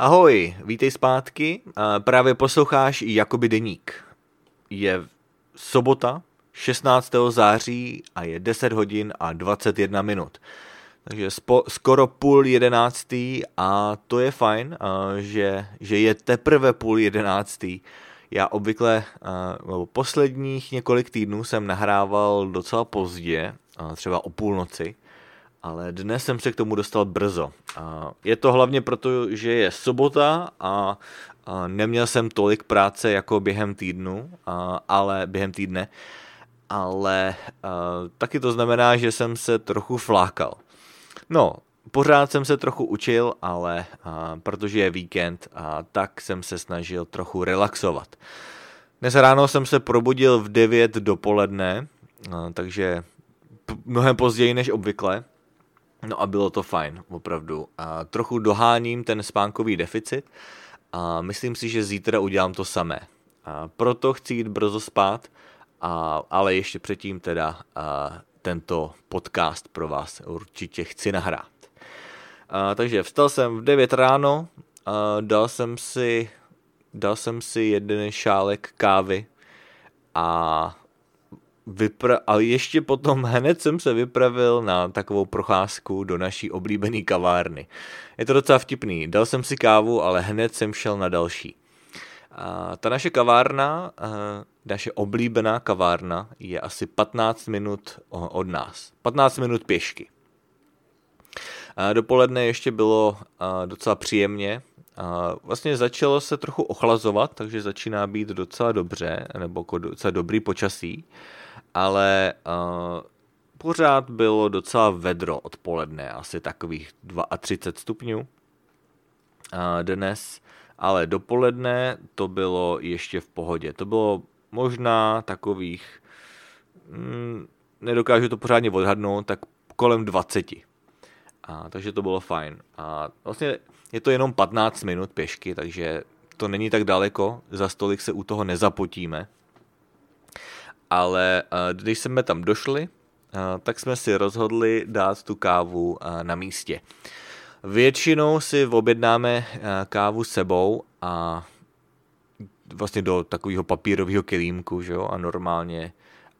Ahoj, vítej zpátky. Právě posloucháš Jakoby deník. Je sobota, 16. září a je 10 hodin a 21 minut. Takže spo, skoro půl jedenáctý a to je fajn, že, že je teprve půl jedenáctý. Já obvykle uh, posledních několik týdnů jsem nahrával docela pozdě, třeba o půlnoci, ale dnes jsem se k tomu dostal brzo. Uh, je to hlavně proto, že je sobota a neměl jsem tolik práce jako během týdnu, ale během týdne, ale taky to znamená, že jsem se trochu flákal. No, pořád jsem se trochu učil, ale a, protože je víkend, a, tak jsem se snažil trochu relaxovat. Dnes ráno jsem se probudil v 9 dopoledne, a, takže mnohem později než obvykle. No a bylo to fajn, opravdu. A trochu doháním ten spánkový deficit a myslím si, že zítra udělám to samé. A proto chci jít brzo spát, a, ale ještě předtím teda a, tento podcast pro vás určitě chci nahrát. A, takže vstal jsem v 9 ráno, a dal jsem si dal jsem si jeden šálek kávy a vypra- a ještě potom hned jsem se vypravil na takovou procházku do naší oblíbené kavárny. Je to docela vtipný. Dal jsem si kávu, ale hned jsem šel na další. A ta naše kavárna, naše oblíbená kavárna, je asi 15 minut od nás. 15 minut pěšky. Dopoledne ještě bylo docela příjemně. Vlastně začalo se trochu ochlazovat, takže začíná být docela dobře, nebo jako docela dobrý počasí, ale pořád bylo docela vedro odpoledne, asi takových 32 stupňů. Dnes, ale dopoledne to bylo ještě v pohodě. To bylo možná takových, mm, nedokážu to pořádně odhadnout, tak kolem 20. A, takže to bylo fajn. A vlastně je to jenom 15 minut pěšky, takže to není tak daleko, za stolik se u toho nezapotíme. Ale když jsme tam došli, tak jsme si rozhodli dát tu kávu na místě. Většinou si objednáme kávu sebou a vlastně do takového papírového kelímku, že jo, a normálně,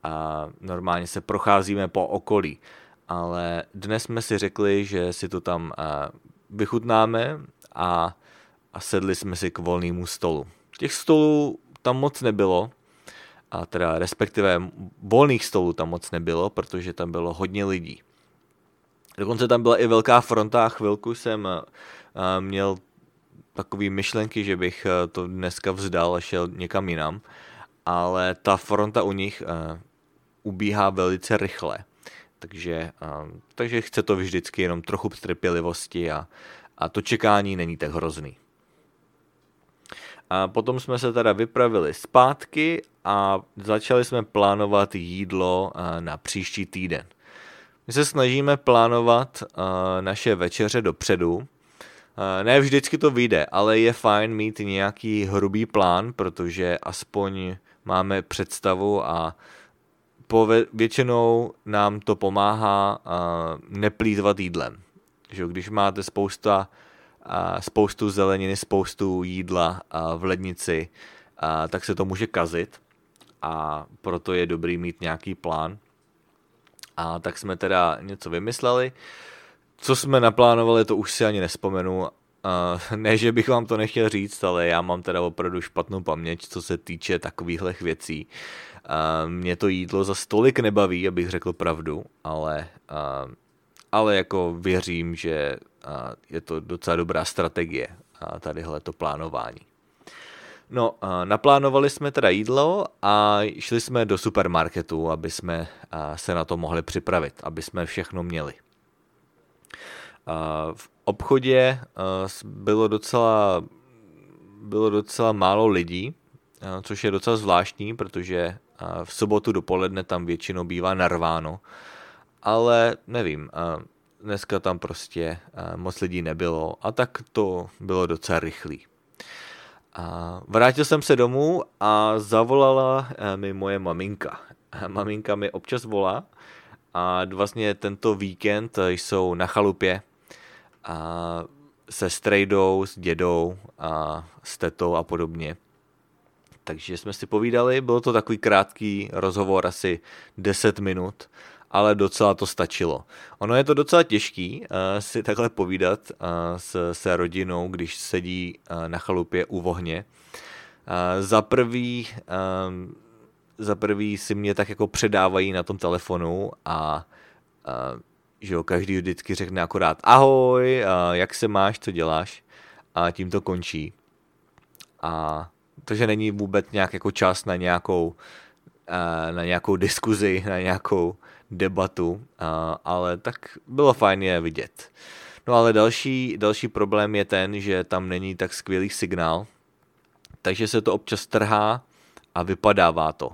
a normálně se procházíme po okolí ale dnes jsme si řekli, že si to tam vychutnáme a, a sedli jsme si k volnému stolu. Těch stolů tam moc nebylo, a teda respektive volných stolů tam moc nebylo, protože tam bylo hodně lidí. Dokonce tam byla i velká fronta a chvilku jsem měl takový myšlenky, že bych to dneska vzdal a šel někam jinam, ale ta fronta u nich ubíhá velice rychle. Takže, takže chce to vždycky jenom trochu trpělivosti a, a to čekání není tak hrozný. A potom jsme se teda vypravili zpátky a začali jsme plánovat jídlo na příští týden. My se snažíme plánovat naše večeře dopředu. Ne vždycky to vyjde, ale je fajn mít nějaký hrubý plán, protože aspoň máme představu a většinou nám to pomáhá neplýtvat jídlem. Že když máte spousta, uh, spoustu zeleniny, spoustu jídla v lednici, uh, tak se to může kazit a proto je dobrý mít nějaký plán. A tak jsme teda něco vymysleli. Co jsme naplánovali, to už si ani nespomenu. Uh, ne, že bych vám to nechtěl říct, ale já mám teda opravdu špatnou paměť, co se týče takovýchhle věcí. Uh, mě to jídlo za stolik nebaví, abych řekl pravdu, ale, ale jako věřím, že je to docela dobrá strategie, tadyhle to plánování. No, naplánovali jsme teda jídlo a šli jsme do supermarketu, aby jsme se na to mohli připravit, aby jsme všechno měli. V obchodě bylo docela bylo docela málo lidí, což je docela zvláštní, protože v sobotu dopoledne tam většinou bývá narváno, ale nevím, dneska tam prostě moc lidí nebylo a tak to bylo docela rychlý. Vrátil jsem se domů a zavolala mi moje maminka. Maminka mi občas volá a vlastně tento víkend jsou na chalupě a se strejdou, s dědou a s tetou a podobně. Takže jsme si povídali, byl to takový krátký rozhovor, asi 10 minut, ale docela to stačilo. Ono je to docela těžký uh, si takhle povídat uh, s, se rodinou, když sedí uh, na chalupě u vohně. Uh, za prvý, um, za prvý si mě tak jako předávají na tom telefonu a uh, že jo, každý vždycky řekne akorát ahoj, uh, jak se máš, co děláš a tím to končí. A takže není vůbec nějak jako čas na nějakou, na nějakou diskuzi, na nějakou debatu, ale tak bylo fajn je vidět. No ale další, další problém je ten, že tam není tak skvělý signál, takže se to občas trhá a vypadává to.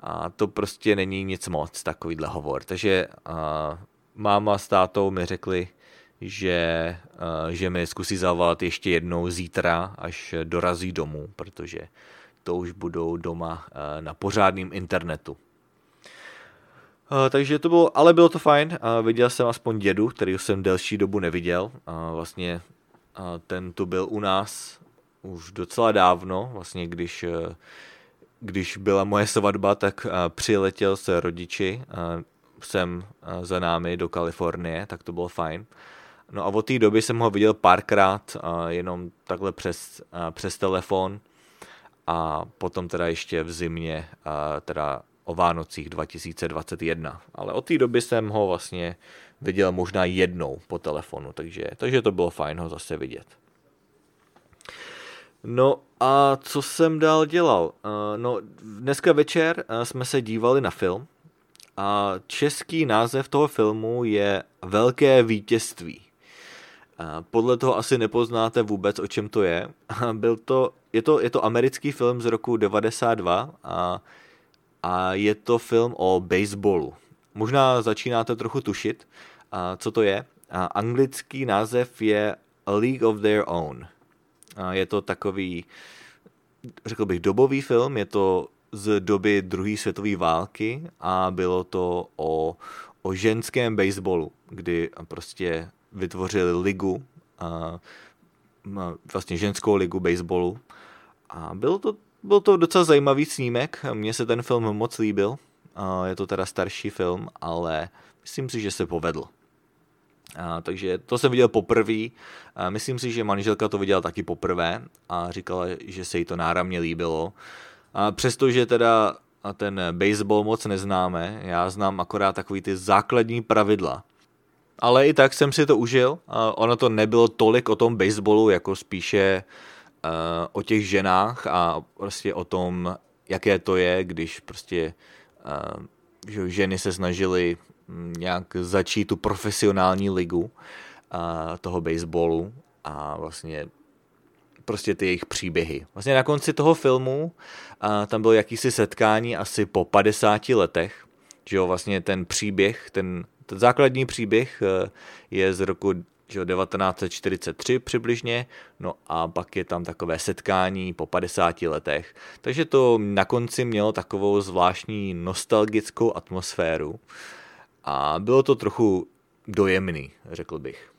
A to prostě není nic moc, takovýhle hovor. Takže a, máma s tátou mi řekli, že, že mi zkusí zavolat ještě jednou zítra, až dorazí domů, protože to už budou doma na pořádném internetu. Takže to bylo, ale bylo to fajn. Viděl jsem aspoň dědu, který jsem delší dobu neviděl. Vlastně ten tu byl u nás už docela dávno, vlastně když, když byla moje svatba, tak přiletěl se rodiči sem za námi do Kalifornie, tak to bylo fajn. No a od té doby jsem ho viděl párkrát, jenom takhle přes, přes telefon a potom teda ještě v zimě, teda o Vánocích 2021. Ale od té doby jsem ho vlastně viděl možná jednou po telefonu, takže, takže to bylo fajn ho zase vidět. No a co jsem dál dělal? No, dneska večer jsme se dívali na film a český název toho filmu je Velké vítězství. Podle toho asi nepoznáte vůbec, o čem to je. Byl to, je, to, je to americký film z roku 92 a, a je to film o baseballu. Možná začínáte trochu tušit, a co to je. A anglický název je A League of Their Own. A je to takový, řekl bych, dobový film, je to z doby druhé světové války a bylo to o, o ženském baseballu, kdy prostě vytvořili ligu, a, vlastně ženskou ligu baseballu. A byl to, byl to docela zajímavý snímek, mně se ten film moc líbil. Je to teda starší film, ale myslím si, že se povedl. A, takže to jsem viděl poprvé. Myslím si, že manželka to viděla taky poprvé a říkala, že se jí to náramně líbilo. A přestože teda ten baseball moc neznáme, já znám akorát takový ty základní pravidla ale i tak jsem si to užil. ono to nebylo tolik o tom baseballu, jako spíše uh, o těch ženách a prostě o tom, jaké to je, když prostě uh, že ženy se snažily mm, nějak začít tu profesionální ligu uh, toho baseballu a vlastně prostě ty jejich příběhy. Vlastně na konci toho filmu uh, tam bylo jakýsi setkání asi po 50 letech, že jo, vlastně ten příběh, ten ten základní příběh eh, je z roku 1943 přibližně, no a pak je tam takové setkání po 50 letech. Takže to na konci mělo takovou zvláštní nostalgickou atmosféru a bylo to trochu dojemný, řekl bych.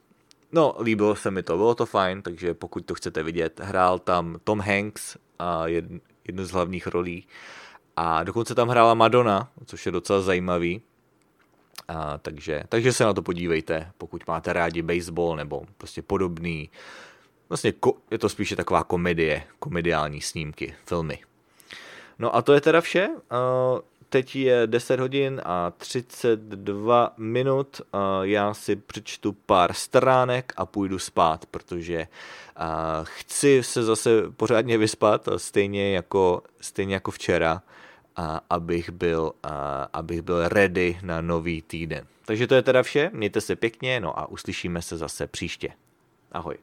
No, líbilo se mi to, bylo to fajn, takže pokud to chcete vidět, hrál tam Tom Hanks a jednu z hlavních rolí a dokonce tam hrála Madonna, což je docela zajímavý, a, takže, takže se na to podívejte, pokud máte rádi baseball nebo prostě podobný. Vlastně ko, je to spíše taková komedie, komediální snímky, filmy. No a to je teda vše. Teď je 10 hodin a 32 minut. Já si přečtu pár stránek a půjdu spát, protože chci se zase pořádně vyspat, stejně jako, stejně jako včera a abych byl, a abych byl ready na nový týden. Takže to je teda vše, mějte se pěkně, no a uslyšíme se zase příště. Ahoj.